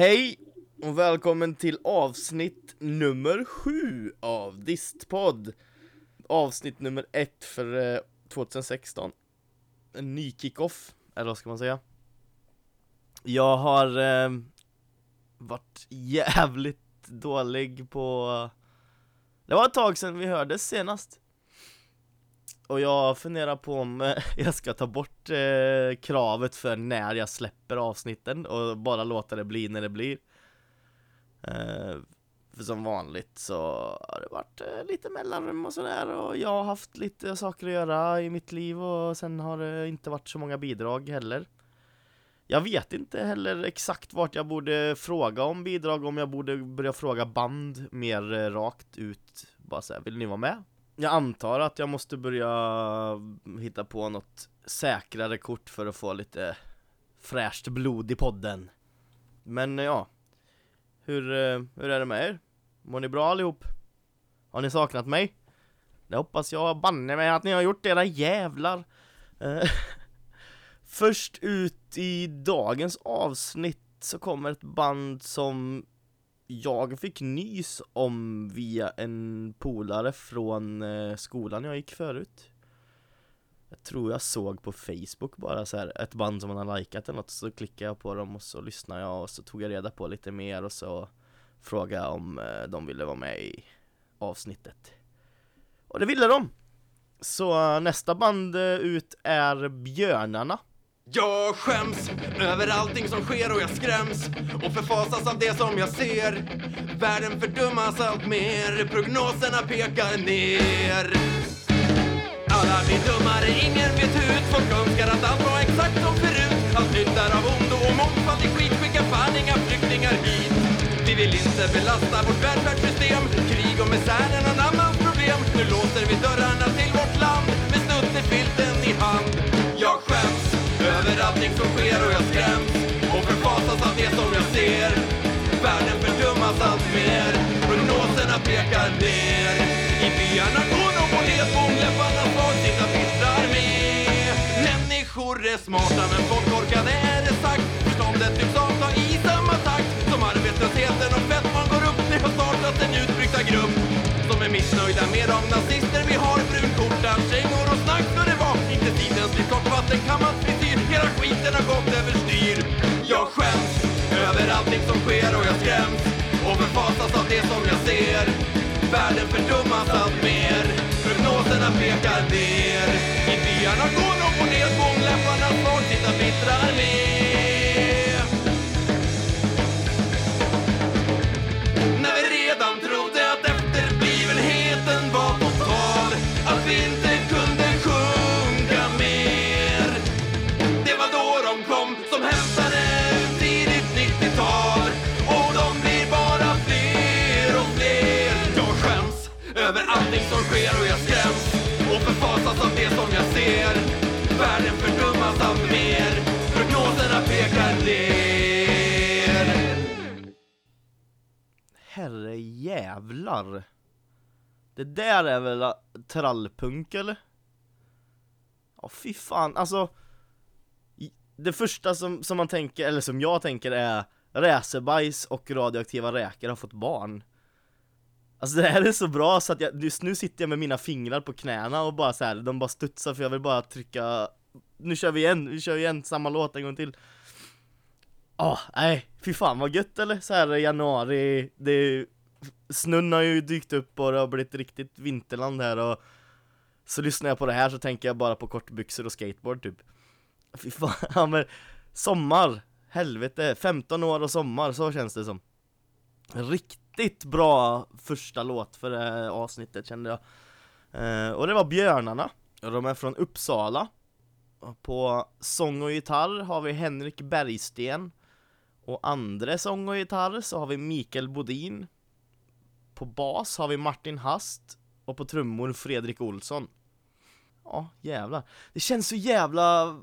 Hej och välkommen till avsnitt nummer sju av Distpodd Avsnitt nummer ett för eh, 2016 En ny kickoff, eller vad ska man säga? Jag har eh, varit jävligt dålig på Det var ett tag sedan vi hördes senast och jag funderar på om eh, jag ska ta bort eh, kravet för när jag släpper avsnitten och bara låta det bli när det blir. Eh, för som vanligt så har det varit eh, lite mellanrum och sådär och jag har haft lite saker att göra i mitt liv och sen har det inte varit så många bidrag heller. Jag vet inte heller exakt vart jag borde fråga om bidrag, om jag borde börja fråga band mer eh, rakt ut. Bara säga, vill ni vara med? Jag antar att jag måste börja mm, hitta på något säkrare kort för att få lite fräscht blod i podden. Men ja, hur, eh, hur är det med er? Mår ni bra allihop? Har ni saknat mig? Det hoppas jag banne mig att ni har gjort era jävlar! Eh, först ut i dagens avsnitt så kommer ett band som jag fick nys om via en polare från eh, skolan jag gick förut jag tror jag såg på Facebook bara så här, ett band som man har likat eller något Så klickade jag på dem och så lyssnade jag och så tog jag reda på lite mer och så Frågade jag om eh, de ville vara med i avsnittet Och det ville de! Så eh, nästa band eh, ut är Björnarna Jag skäms över allting som sker och jag skräms och förfasas av det som jag ser. Världen fördummas allt mer, prognoserna pekar ner. Alla blir dummare, ingen vet ut. Folk önskar att allt var exakt som förut. Allt nytt är av ondo och mångfald i skit. Skicka fan inga flyktingar hit. Vi vill inte belasta vårt välfärdssystem. Krig och misär är någon annans problem. Nu låser vi dörrarna till vårt land med snuttefilten i hand. Jag skäms över allting som sker och jag skräms och förfasas av det som jag ser. Världen fördummas allt mer, prognoserna pekar ner. I byarna går de på ledbom, läpparna vore smarta men folkkorkade är det sagt. Förståndet tycks avta i samma takt som arbetslösheten och fetman går upp. Det har startat en utbrytargrupp som är missnöjda med de nazister vi har. Brunkorta, kängor och snack för det var Inte tidens liv, torrt vatten, frisyr. Hela skiten har gått överstyr. Jag skäms över allting som sker och jag skräms och förfasas av det som jag ser. Världen fördummas allt mer, prognoserna pekar ner. I byarna går de på nedgång, läpparna svagsynta jävlar Det där är väl trallpunk eller? Ja fy fan, alltså Det första som, som man tänker, eller som jag tänker är Räsebajs och radioaktiva räkor har fått barn Alltså det här är så bra så att jag, just nu sitter jag med mina fingrar på knäna och bara så här, de bara studsar för jag vill bara trycka Nu kör vi igen, vi kör igen samma låt en gång till Ja, nej, fy fan vad gött eller? Så här i januari, det, är snön har ju dykt upp och det har blivit riktigt vinterland här och Så lyssnar jag på det här så tänker jag bara på kortbyxor och skateboard typ. Fy fan, ja men Sommar, helvete, 15 år och sommar, så känns det som. Riktigt bra första låt för det här avsnittet kände jag. Eh, Och det var Björnarna, och de är från Uppsala. Och På sång och gitarr har vi Henrik Bergsten. Och andra sång och gitarr så har vi Mikael Bodin på bas har vi Martin Hast och på trummor Fredrik Olsson. Ja, jävlar. Det känns så jävla...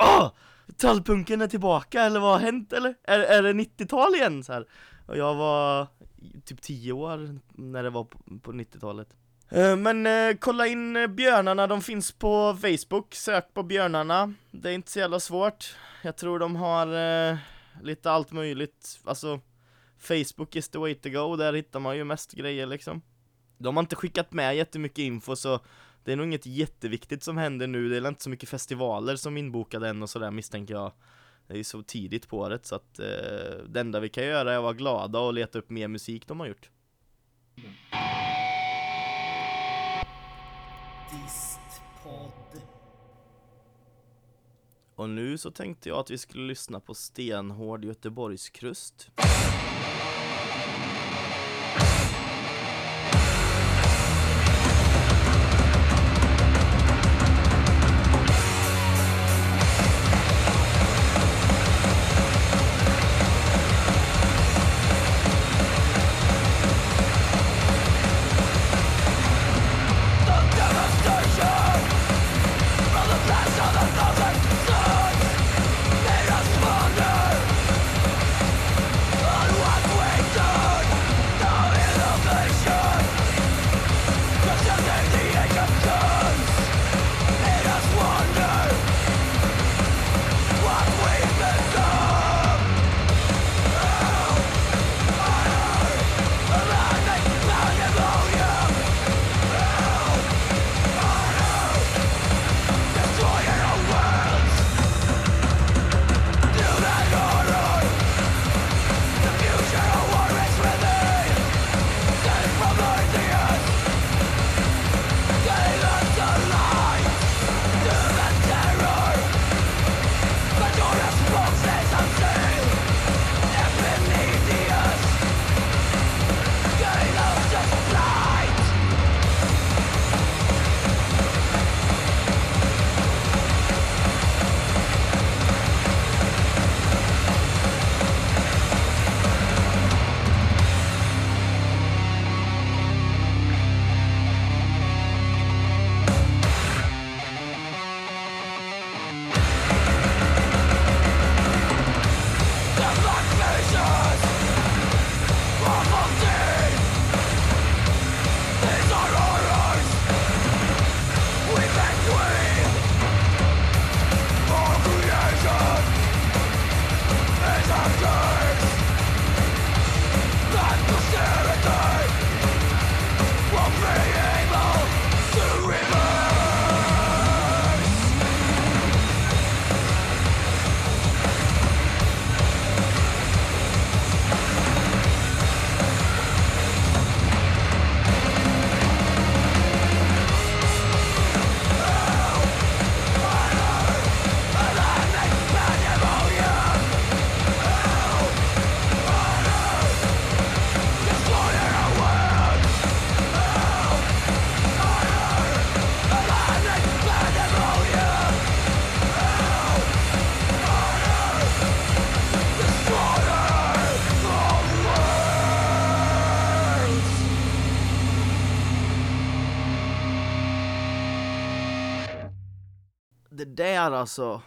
Åh! Trallpunken är tillbaka, eller vad har hänt eller? Är, är det 90-tal igen så här? Och jag var typ 10 år när det var på, på 90-talet. Eh, men eh, kolla in eh, björnarna, de finns på Facebook, sök på björnarna. Det är inte så jävla svårt. Jag tror de har eh, lite allt möjligt, alltså Facebook is the way to go, där hittar man ju mest grejer liksom. De har inte skickat med jättemycket info så det är nog inget jätteviktigt som händer nu, det är inte så mycket festivaler som inbokade än och sådär misstänker jag. Det är ju så tidigt på året så att eh, det enda vi kan göra är att vara glada och leta upp mer musik de har gjort. Distpodd. Och nu så tänkte jag att vi skulle lyssna på stenhård Göteborgskrust. Alltså.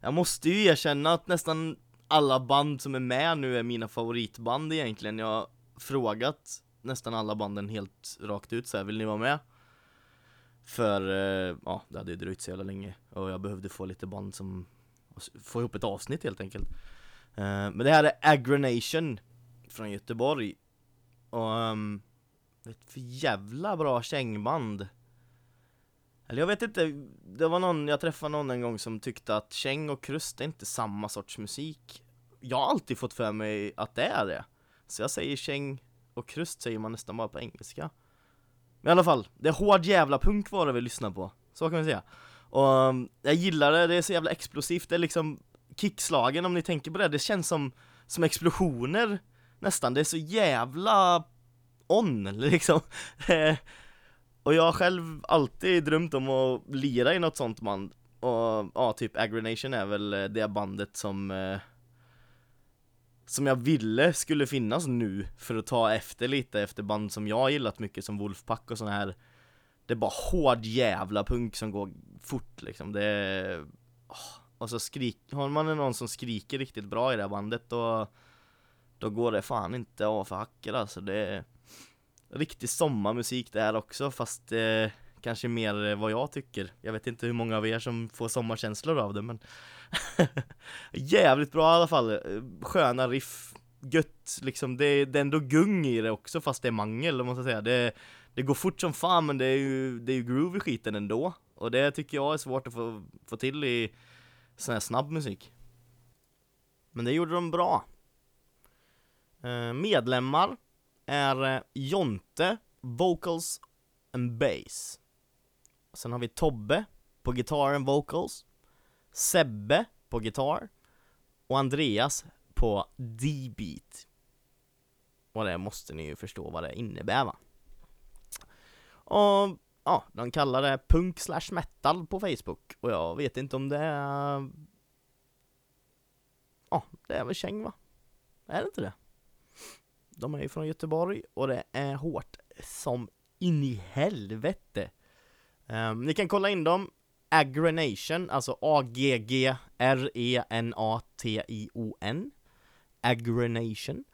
Jag måste ju erkänna att nästan alla band som är med nu är mina favoritband egentligen. Jag har frågat nästan alla banden helt rakt ut så här, vill ni vara med? För, eh, ja, det hade ju dröjt så jävla länge och jag behövde få lite band som Få ihop ett avsnitt helt enkelt. Eh, Men det här är Agronation Från Göteborg Och um, Ett för jävla bra kängband eller jag vet inte, det var någon, jag träffade någon en gång som tyckte att käng och krust är inte samma sorts musik. Jag har alltid fått för mig att det är det. Så jag säger käng och krust säger man nästan bara på engelska. Men i alla fall, det är hård jävla punk var det vi lyssnar på. Så kan vi säga. Och um, jag gillar det, det är så jävla explosivt, det är liksom kickslagen om ni tänker på det, det känns som, som explosioner nästan, det är så jävla on liksom. Och jag har själv alltid drömt om att lira i något sånt band. Och ja, typ Agronation är väl eh, det bandet som eh, som jag ville skulle finnas nu för att ta efter lite efter band som jag gillat mycket som Wolfpack och sån här. Det är bara hård jävla punk som går fort liksom, det är... Och så skrik, har man någon som skriker riktigt bra i det här bandet då Då går det fan inte av för hacker alltså, det är Riktig sommarmusik det här också fast eh, kanske mer eh, vad jag tycker. Jag vet inte hur många av er som får sommarkänslor av det men Jävligt bra i alla fall, eh, sköna riff Gött liksom, det är, det är ändå gung i det också fast det är mangel måste jag säga. Det, det går fort som fan men det är ju, det är ju groove i skiten ändå. Och det tycker jag är svårt att få, få till i sån här snabb musik. Men det gjorde de bra. Eh, Medlemmar är eh, Jonte, Vocals and Bass Sen har vi Tobbe på Guitar and Vocals Sebbe på gitarr och Andreas på D-beat. Och det måste ni ju förstå vad det innebär va? Och ja, de kallar det punk slash metal på Facebook och jag vet inte om det är... Ja, det är väl käng va? Är det inte det? De är ju från Göteborg och det är hårt som in i helvete. Um, ni kan kolla in dem. Agrenation, alltså A-G-G-R-E-N-A-T-I-O-N. Agrenation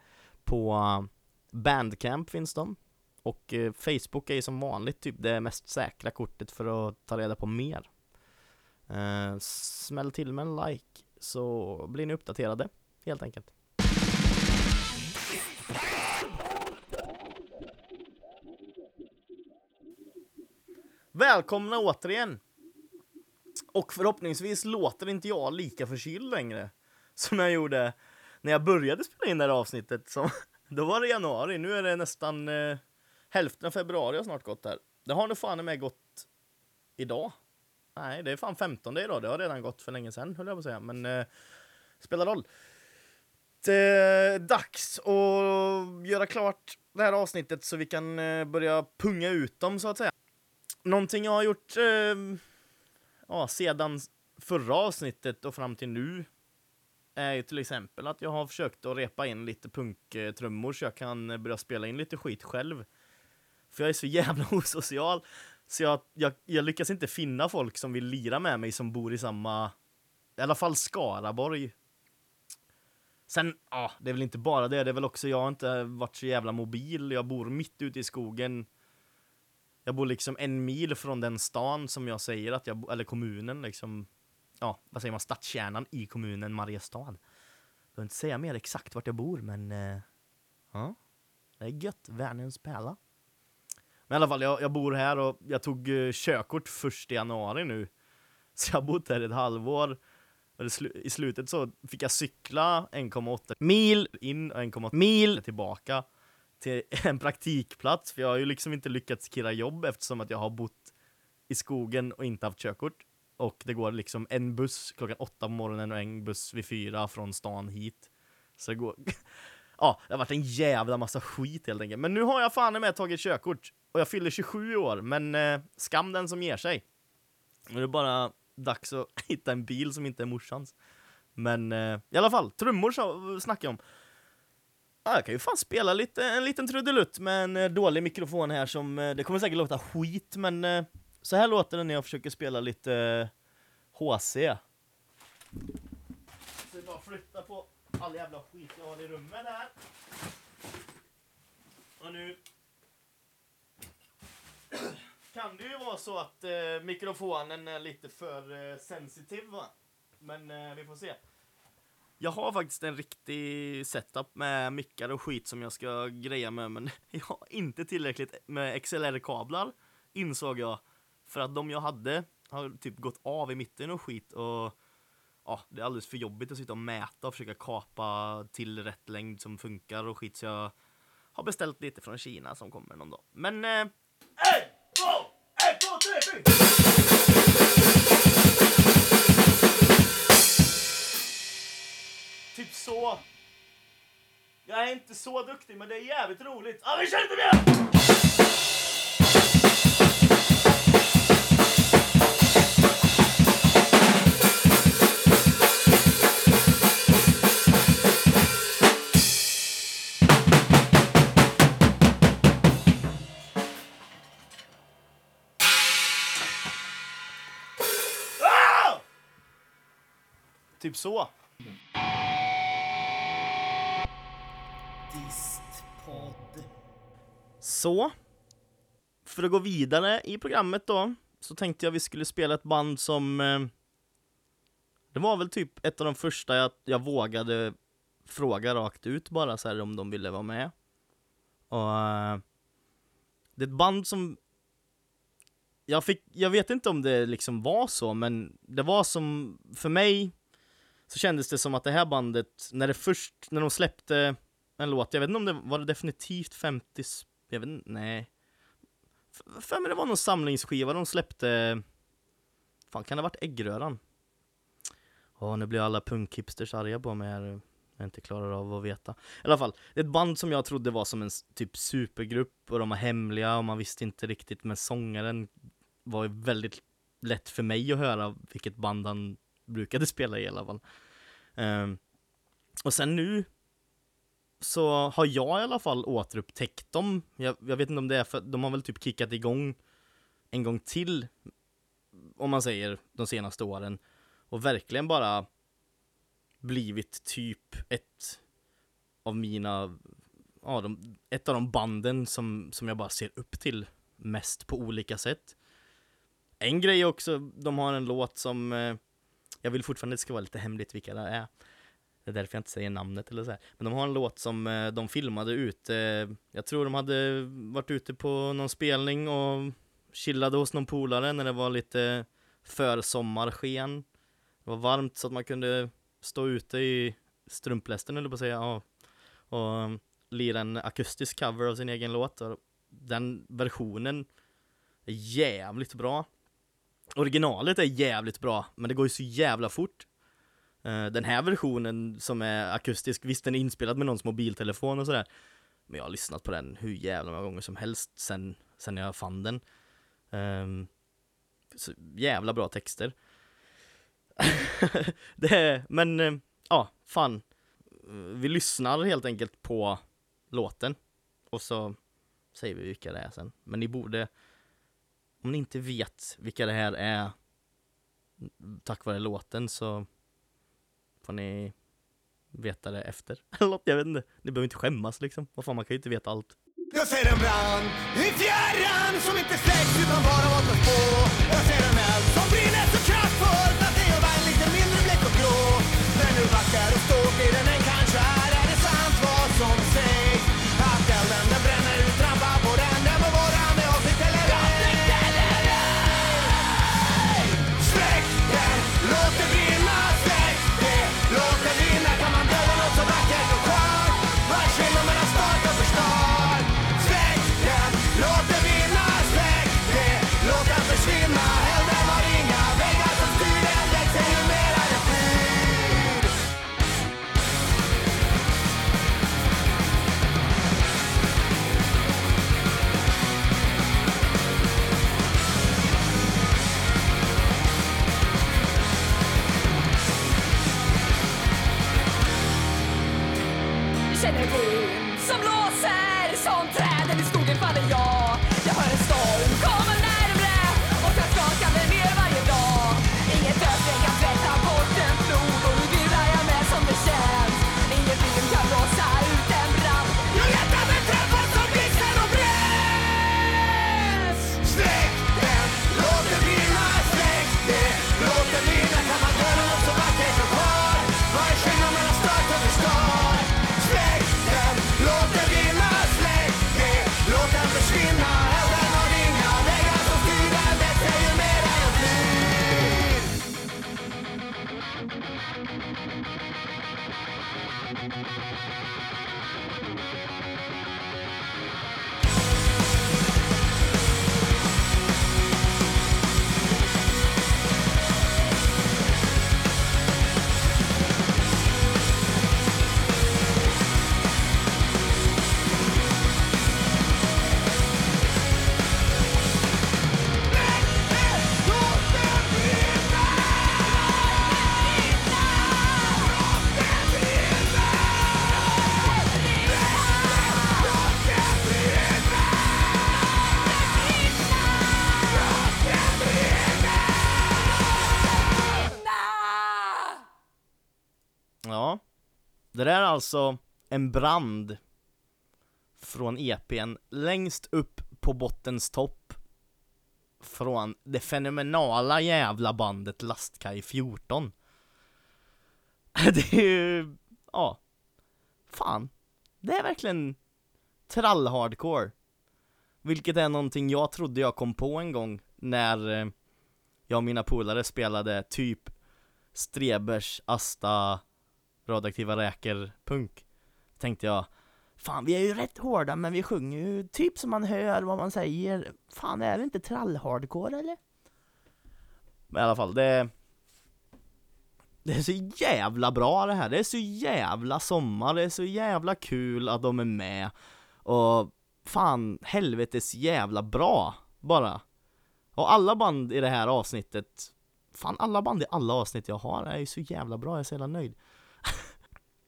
På ehm, Bandcamp finns de. Och eh, Facebook är ju som vanligt typ det mest säkra kortet för att ta reda på mer. Uh, Smäll till med en like så blir ni uppdaterade helt enkelt. Välkomna återigen! Och förhoppningsvis låter inte jag lika förkyld längre Som jag gjorde när jag började spela in det här avsnittet som, Då var det januari, nu är det nästan eh, Hälften av februari har snart gått här. Det har nog fan med gått Idag. Nej, det är fan 15 idag, det har redan gått för länge sedan höll jag på att säga Men eh, Spelar roll. Det är dags att göra klart det här avsnittet så vi kan eh, börja punga ut dem så att säga. Någonting jag har gjort eh, ja, sedan förra avsnittet och fram till nu är ju till exempel att jag har försökt att repa in lite punktrummor så jag kan börja spela in lite skit själv. För jag är så jävla osocial så jag, jag, jag lyckas inte finna folk som vill lira med mig som bor i samma, i alla fall Skaraborg. Sen, ja, det är väl inte bara det, det är väl också, jag har inte varit så jävla mobil, jag bor mitt ute i skogen jag bor liksom en mil från den stan som jag säger att jag eller kommunen liksom, ja, vad säger man, stadskärnan i kommunen Mariestad. Jag behöver inte säga mer exakt vart jag bor, men eh, ja, det är gött, Vänerns pärla. Men i alla fall, jag, jag bor här och jag tog uh, körkort först i januari nu. Så jag har bott här ett halvår. Och slu I slutet så fick jag cykla 1,8 mil in och 1,8 mil tillbaka till en praktikplats, för jag har ju liksom inte lyckats killa jobb eftersom att jag har bott i skogen och inte haft körkort. Och det går liksom en buss klockan åtta på morgonen och en buss vid fyra från stan hit. Så det går... ja, det har varit en jävla massa skit helt enkelt. Men nu har jag fan med tagit körkort. Och jag fyller 27 år, men eh, skam den som ger sig. Nu är det bara dags att hitta en bil som inte är morsans. Men eh, i alla fall, trummor snackar jag om. Ja, jag kan ju fan spela lite, en liten trudelutt med en eh, dålig mikrofon här som, eh, det kommer säkert låta skit men eh, så här låter det när jag försöker spela lite HC. Så bara flytta på all jävla skit jag har i rummet här. Och nu kan det ju vara så att eh, mikrofonen är lite för eh, sensitiv va? Men eh, vi får se. Jag har faktiskt en riktig setup med mickar och skit som jag ska greja med men jag har inte tillräckligt med XLR-kablar insåg jag. För att de jag hade har typ gått av i mitten och skit och ja, det är alldeles för jobbigt att sitta och mäta och försöka kapa till rätt längd som funkar och skit så jag har beställt lite från Kina som kommer någon dag. Men... Eh, hey! så... Jag är inte så duktig, men det är jävligt roligt. Ah, vi kör lite mer! Ah! Typ så. Artistpodd. Så. För att gå vidare i programmet då, så tänkte jag vi skulle spela ett band som... Eh, det var väl typ ett av de första jag, jag vågade fråga rakt ut bara så här om de ville vara med. Och... Eh, det är ett band som... Jag, fick, jag vet inte om det liksom var så, men det var som, för mig, så kändes det som att det här bandet, när det först, när de släppte en låt, jag vet inte om det var det definitivt 50, jag vet inte, nej. För mig det var någon samlingsskiva de släppte, fan kan det ha varit Äggröran? Åh, nu blir alla punkhipsters arga på mig här, jag inte klarar av att veta. I alla fall, det är ett band som jag trodde var som en typ supergrupp och de var hemliga och man visste inte riktigt, men sångaren var ju väldigt lätt för mig att höra vilket band han brukade spela i i alla fall. Um, och sen nu så har jag i alla fall återupptäckt dem. Jag, jag vet inte om det är för de har väl typ kickat igång en gång till, om man säger de senaste åren. Och verkligen bara blivit typ ett av mina, ja, de, ett av de banden som, som jag bara ser upp till mest på olika sätt. En grej också, de har en låt som, eh, jag vill fortfarande att det ska vara lite hemligt vilka det är. Det är därför jag inte säger namnet eller så här. Men de har en låt som eh, de filmade ute, eh, jag tror de hade varit ute på någon spelning och chillade hos någon polare när det var lite försommarsken. Det var varmt så att man kunde stå ute i strumplästen eller på att säga, ja, och lira en akustisk cover av sin egen låt. Och den versionen är jävligt bra. Originalet är jävligt bra, men det går ju så jävla fort. Eh, den här versionen som är akustisk, visst den är inspelad med någons mobiltelefon och sådär. Men jag har lyssnat på den hur jävla många gånger som helst sen, sen jag fann den. um, så jävla bra texter. det är, men eh, ja, fan. Vi lyssnar helt enkelt på låten och så säger vi vilka det är sen. Men ni borde, om ni inte vet vilka det här är tack vare låten så får ni veta det efter. Eller något, jag vet inte. Ni behöver inte skämmas liksom. Vad fan, man kan ju inte veta allt. Jag ser en brand i fjärran som inte släcks utan bara matas på. Jag ser en eld som brinner Det där är alltså en brand från EPn längst upp på bottens topp från det fenomenala jävla bandet Lastkaj 14. Det är ju, ja, fan. Det är verkligen trall-hardcore. Vilket är någonting jag trodde jag kom på en gång när eh, jag och mina polare spelade typ Strebers, Asta, radioaktiva räkor, punk. Tänkte jag, fan vi är ju rätt hårda men vi sjunger ju typ som man hör vad man säger. Fan är det inte trall-hardcore eller? Men i alla fall, det det är så jävla bra det här, det är så jävla sommar, det är så jävla kul att de är med och fan helvetes jävla bra bara. Och alla band i det här avsnittet, fan alla band i alla avsnitt jag har är ju så jävla bra, jag är så jävla nöjd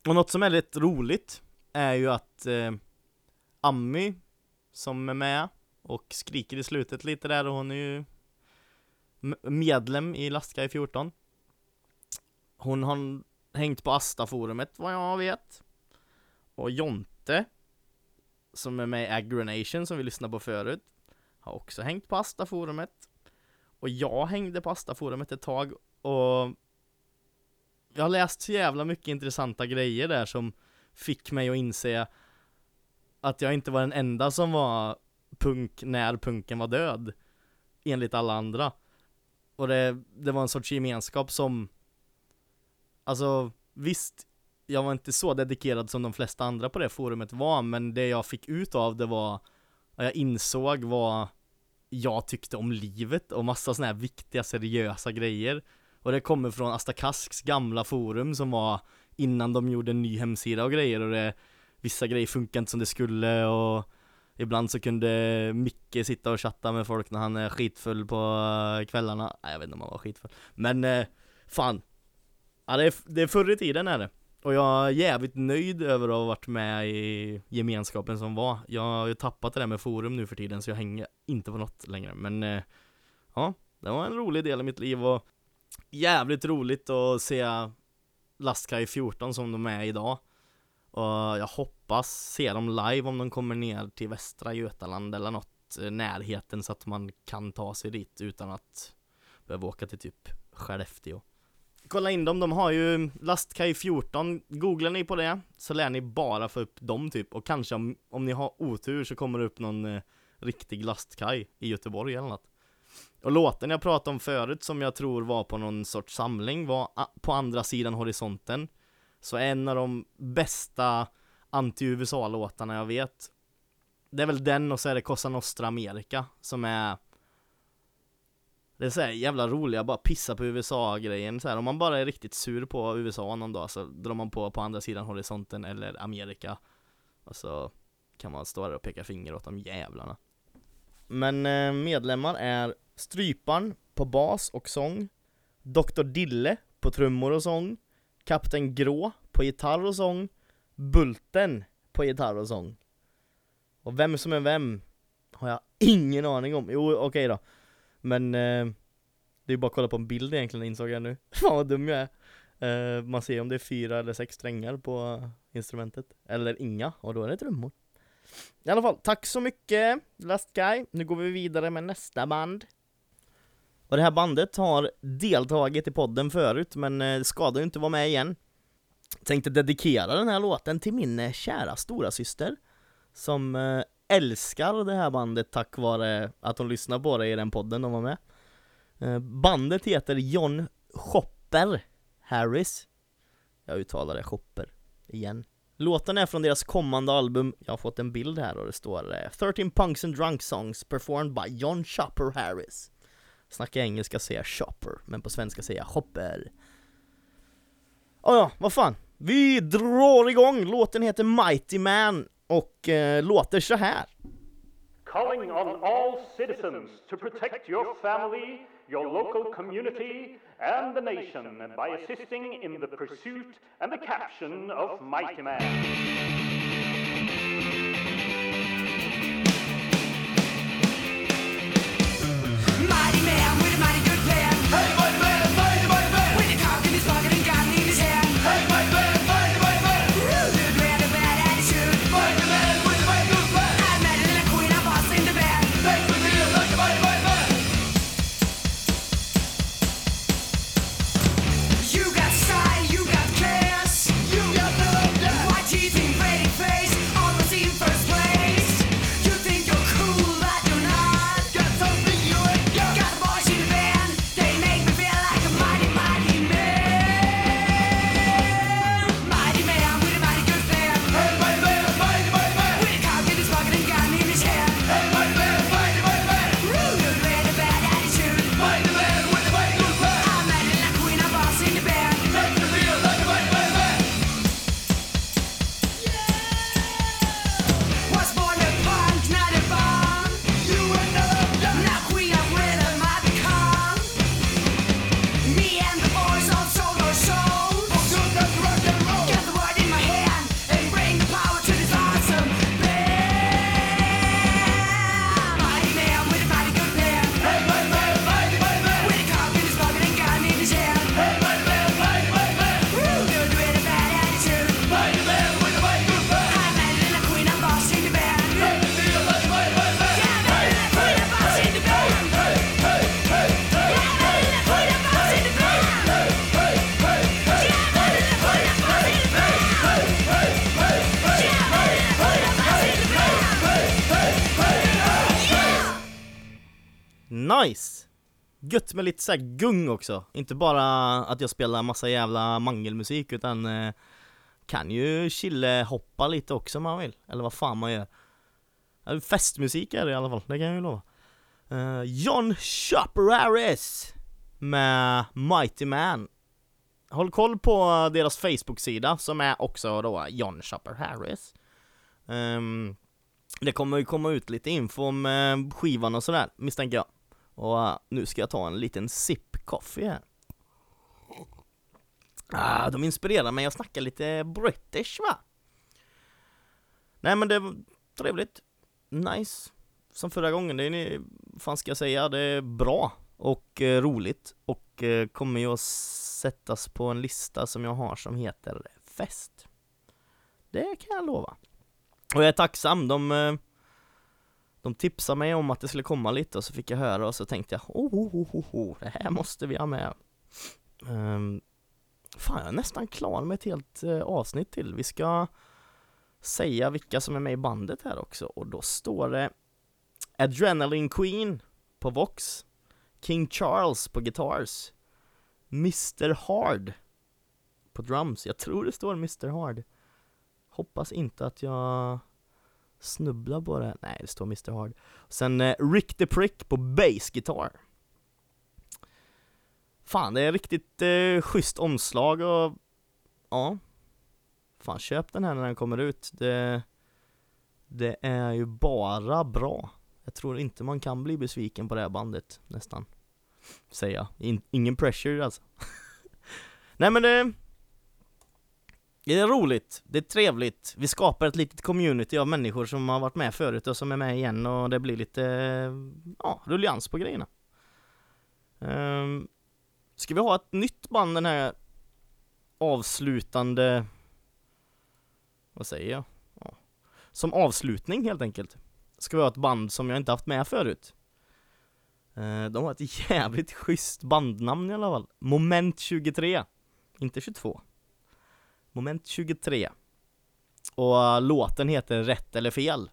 och något som är rätt roligt är ju att eh, Ammi, som är med och skriker i slutet lite där och hon är ju medlem i Lastkaj 14 Hon har hängt på Asta-forumet vad jag vet. Och Jonte Som är med i Aggronation som vi lyssnade på förut Har också hängt på Asta-forumet. Och jag hängde på Asta-forumet ett tag och jag har läst så jävla mycket intressanta grejer där som fick mig att inse att jag inte var den enda som var punk när punken var död enligt alla andra. Och det, det var en sorts gemenskap som alltså visst jag var inte så dedikerad som de flesta andra på det forumet var men det jag fick ut av det var att jag insåg vad jag tyckte om livet och massa sådana här viktiga seriösa grejer och det kommer från Asta Kasks gamla forum som var innan de gjorde en ny hemsida och grejer och det Vissa grejer funkar inte som det skulle och Ibland så kunde Micke sitta och chatta med folk när han är skitfull på eh, kvällarna. Nej jag vet inte om han var skitfull. Men eh, fan. Ja det är, det är förr i tiden är det. Och jag är jävligt nöjd över att ha varit med i gemenskapen som var. Jag har ju tappat det där med forum nu för tiden så jag hänger inte på något längre. Men eh, Ja, det var en rolig del i mitt liv och Jävligt roligt att se Lastkaj 14 som de är idag. Och jag hoppas se dem live om de kommer ner till Västra Götaland eller något eh, närheten så att man kan ta sig dit utan att behöva åka till typ Skellefteå. Kolla in dem, de har ju Lastkaj 14, googlar ni på det så lär ni bara få upp dem typ. Och kanske om, om ni har otur så kommer det upp någon eh, riktig lastkaj i Göteborg eller något och låten jag pratade om förut som jag tror var på någon sorts samling var På andra sidan horisonten. Så en av de bästa anti-USA-låtarna jag vet. Det är väl den och så är det Cosa Nostra America som är Det är såhär jävla roliga, bara pissa på USA-grejen så här. Om man bara är riktigt sur på USA någon dag så drar man på på andra sidan horisonten eller Amerika Och så kan man stå där och peka finger åt de jävlarna. Men eh, medlemmar är Strypan på bas och sång Dr. Dille på trummor och sång Kapten Grå på gitarr och sång Bulten på gitarr och sång. Och vem som är vem har jag ingen aning om. Jo, okej då. Men eh, det är bara att kolla på en bild egentligen insåg jag nu. Fan vad dum jag är. Eh, Man ser om det är fyra eller sex strängar på eh, instrumentet. Eller inga, och då är det trummor i alla fall, tack så mycket Last Guy. Nu går vi vidare med nästa band. Och det här bandet har deltagit i podden förut, men det skadar ju inte vara med igen. Tänkte dedikera den här låten till min eh, kära stora syster som eh, älskar det här bandet tack vare att hon lyssnar på det i den podden de var med. Bandet heter John Chopper Harris. Jag uttalar det Chopper igen. Låten är från deras kommande album, jag har fått en bild här och det står eh, 13 Punks and Drunk Songs performed by John Chopper Harris Snackar jag engelska säger jag Chopper, men på svenska säger jag Hopper. Oh ja, vad fan Vi drar igång! Låten heter Mighty Man och eh, låter så här calling on all citizens to protect your family, your local community, and the nation by assisting in the pursuit and the caption of Mighty Man. Nice! Gött med lite såhär gung också, inte bara att jag spelar massa jävla mangelmusik utan eh, kan ju chille-hoppa lite också om man vill, eller vad fan man gör. Festmusik är det i alla fall, det kan jag ju lova. Eh, John Chopper med Mighty Man. Håll koll på deras Facebook-sida som är också då John Shopper Harris. Ehm, det kommer ju komma ut lite info om eh, skivan och sådär, misstänker jag. Och eh, nu ska jag ta en liten sipp coffee här. Ah, de inspirerar mig att snacka lite British va? Nej men det var trevligt. Nice. Som förra gången, det är fan ska jag säga, det är bra och eh, roligt och eh, kommer ju att sättas på en lista som jag har som heter Fest. Det kan jag lova. Och jag är tacksam, de, eh, de tipsade mig om att det skulle komma lite och så fick jag höra och så tänkte jag oh, oh, oh, oh, oh det här måste vi ha med. Um, fan, jag är nästan klar med ett helt uh, avsnitt till. Vi ska säga vilka som är med i bandet här också och då står det Adrenaline Queen på Vox, King Charles på Guitars, Mr Hard på drums. Jag tror det står Mr Hard. Hoppas inte att jag Snubbla på det. Nej, det står Mr Hard. Sen eh, Rick the Prick på bassgitarr. Fan, det är riktigt eh, schysst omslag och ja. Fan, köp den här när den kommer ut. Det, det är ju bara bra. Jag tror inte man kan bli besviken på det här bandet, nästan. Säger jag. In, ingen pressure alltså. Nej men det... Det är roligt, det är trevligt. Vi skapar ett litet community av människor som har varit med förut och som är med igen och det blir lite, eh, ja, rullians på grejerna. Um, ska vi ha ett nytt band den här avslutande, vad säger jag? Ja. Som avslutning helt enkelt. Ska vi ha ett band som jag inte haft med förut. Uh, De har ett jävligt schysst bandnamn i alla fall. Moment 23. Inte 22. Moment 23. Och låten heter Rätt eller fel.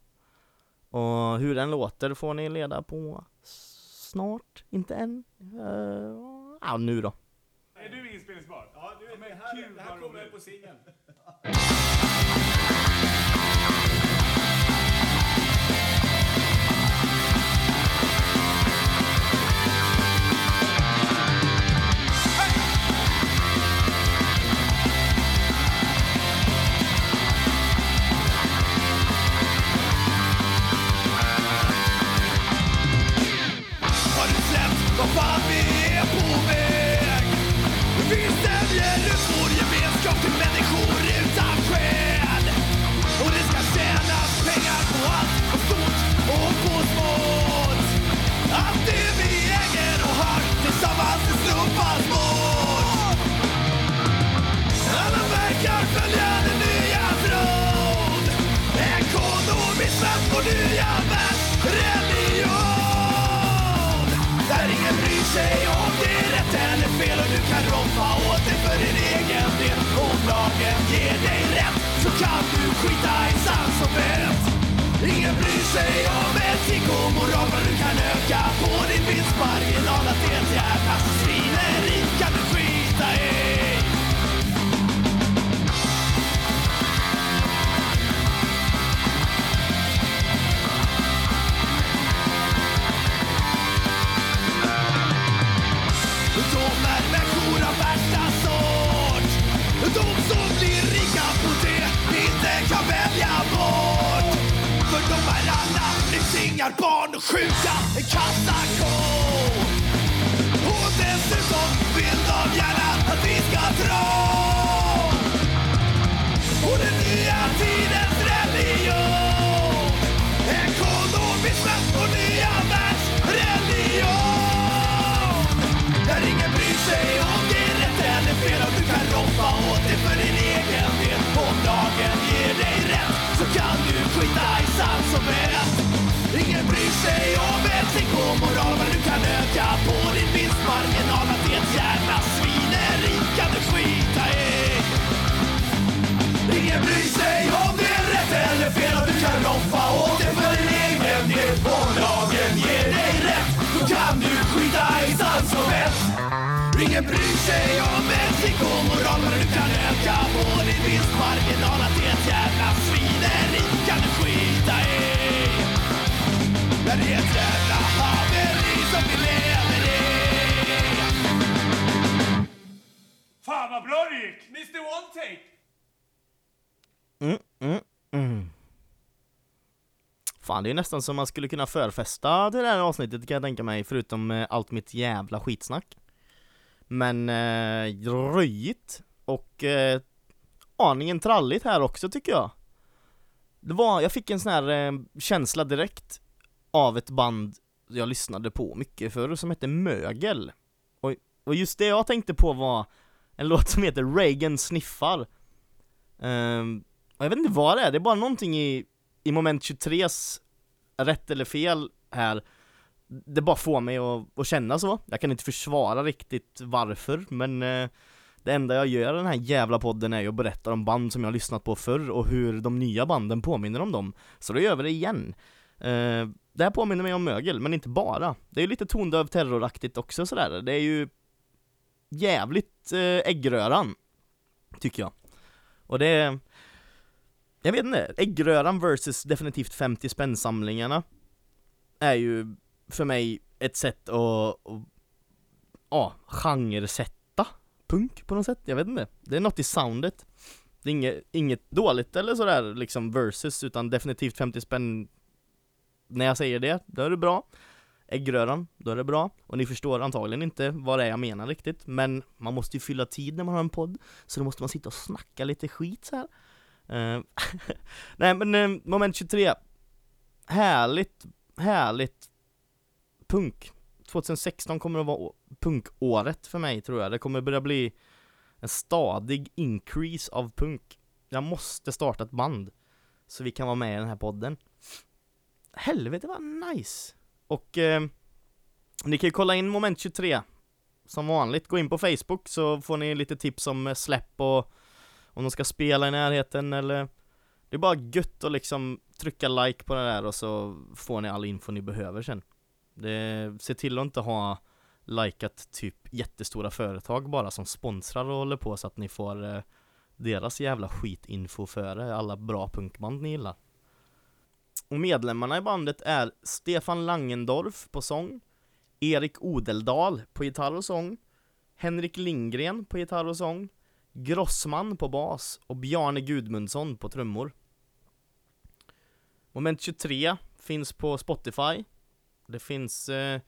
Och hur den låter får ni leda på snart, inte än. Uh, ja, nu då. Är du inspelningsbar? Ja, du vet, det här, det här kommer på singeln. vad fan vi är på väg? Vi säljer ut vår gemenskap till människor utan skäl Och det ska tjänas pengar på allt, på stort och på smått. Allt det vi äger och har tillsammans det slumpas bort. Alla verkar följa den nya tron. Ekonomismen, vår nya värld. Sig om det är rätt eller fel och du kan roffa åt det för din egen del. Om lagen ger dig rätt så kan du skita i sans och vett. Ingen bryr sig om etik och moral men du kan öka på din vinstmarginal. Att det är ett jävla svin De som blir rika på det inte kan välja bort. För de är alla flyktingar, barn och sjuka, en kassako Och dessutom vill de gärna att vi ska dra. Och den nya tidens religion. Ekonomismen och nya världsreligion. Där ingen bryr sig om det eller fel och du kan roffa åt det för din egen del. Om lagen ger dig rätt så kan du skita i sans och helst. Ingen bryr sig om etik och moral men du kan öka på din vinstmarginal. Att det är ett jävla svineri kan du skita i. Ingen bryr sig om det är rätt eller fel och du kan roffa åt det för din egen del. Om lagen ger dig rätt så kan du skita i sans och helst. Ingen bryr sig om vad bra det gick! Mr One Take! Mm, mm, mm. Fan, det är nästan som man skulle kunna förfesta till det här avsnittet kan jag tänka mig, förutom eh, allt mitt jävla skitsnack. Men eh, röjigt och eh, aningen tralligt här också tycker jag. Det var, jag fick en sån här eh, känsla direkt av ett band jag lyssnade på mycket förr som hette Mögel. Och, och just det jag tänkte på var en låt som heter Reagan sniffar. um, och jag vet inte vad det är, det är bara någonting i, i moment 23s rätt eller fel här. Det bara får mig att, att känna så, jag kan inte försvara riktigt varför men uh, Det enda jag gör i den här jävla podden är ju att berätta om band som jag har lyssnat på förr och hur de nya banden påminner om dem. Så då gör vi det igen. Uh, Det här påminner mig om mögel, men inte bara. Det är ju lite tondöv terroraktigt också sådär, det är ju Jävligt eh, äggröran Tycker jag Och det jag vet inte, äggröran versus definitivt 50 spänn-samlingarna är ju för mig ett sätt att, att ja, genresätta punk på något sätt, jag vet inte. Det är något i soundet. Det är inget, inget dåligt eller sådär liksom versus, utan definitivt 50 spänn när jag säger det, då är det bra. Äggröran, då är det bra. Och ni förstår antagligen inte vad det är jag menar riktigt, men man måste ju fylla tid när man har en podd, så då måste man sitta och snacka lite skit så här. Uh, Nej men uh, moment 23 Härligt, härligt punk 2016 kommer att vara punkåret för mig tror jag, det kommer börja bli en stadig increase av punk Jag måste starta ett band Så vi kan vara med i den här podden Helvete vad nice! Och eh, ni kan ju kolla in moment 23 Som vanligt, gå in på Facebook så får ni lite tips om eh, släpp och om de ska spela i närheten eller Det är bara gött att liksom trycka like på det där och så får ni all info ni behöver sen. Det, Se till att inte ha likat typ jättestora företag bara som sponsrar och håller på så att ni får eh, deras jävla skitinfo före alla bra punkband ni gillar. Och medlemmarna i bandet är Stefan Langendorf på sång Erik Odeldal på gitarr och sång Henrik Lindgren på gitarr och sång Grossman på bas och Bjarne Gudmundsson på trummor. Moment 23 finns på Spotify. Det finns eh,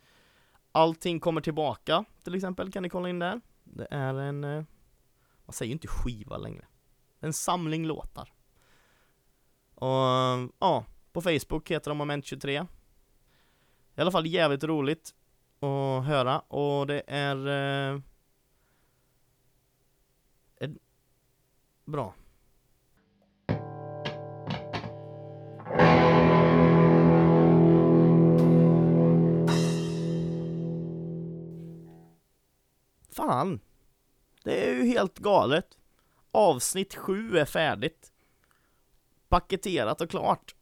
Allting kommer tillbaka till exempel kan ni kolla in där. Det är en, eh, man säger ju inte skiva längre. En samling låtar. Och ja, på Facebook heter de Moment 23. I alla fall jävligt roligt att höra och det är eh, Bra. Fan. Det är ju helt galet. Avsnitt 7 är färdigt. Paketerat och klart.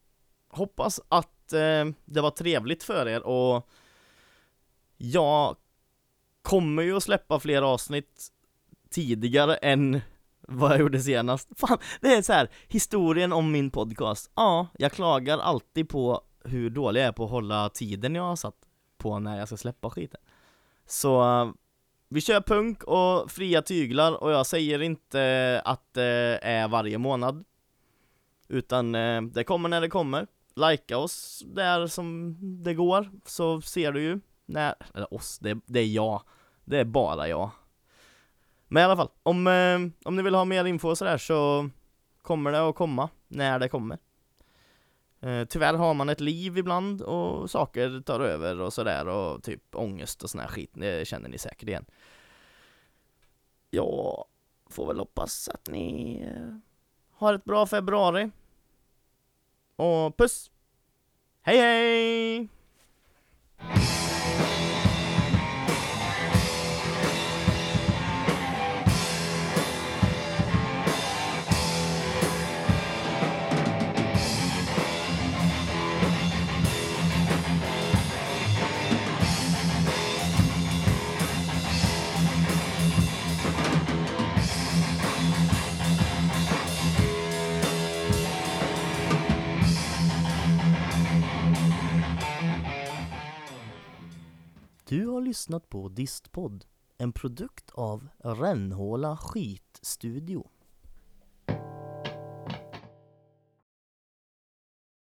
Hoppas att eh, det var trevligt för er och jag kommer ju att släppa fler avsnitt tidigare än vad jag gjorde senast. Fan, det är så här, historien om min podcast. Ja, jag klagar alltid på hur dålig jag är på att hålla tiden jag har satt på när jag ska släppa skiten. Så vi kör punk och fria tyglar och jag säger inte att det är varje månad. Utan eh, det kommer när det kommer. Lajka oss där som det går, så ser du ju när, eller oss, det, det är jag. Det är bara jag. Men i alla fall, om, eh, om ni vill ha mer info och sådär så kommer det att komma när det kommer. Eh, tyvärr har man ett liv ibland och saker tar över och sådär och typ ångest och sån här skit, det känner ni säkert igen. Jag får väl hoppas att ni eh, har ett bra februari. Och puss! Hej hej! Du har lyssnat på Distpodd, en produkt av Rännhåla Skitstudio.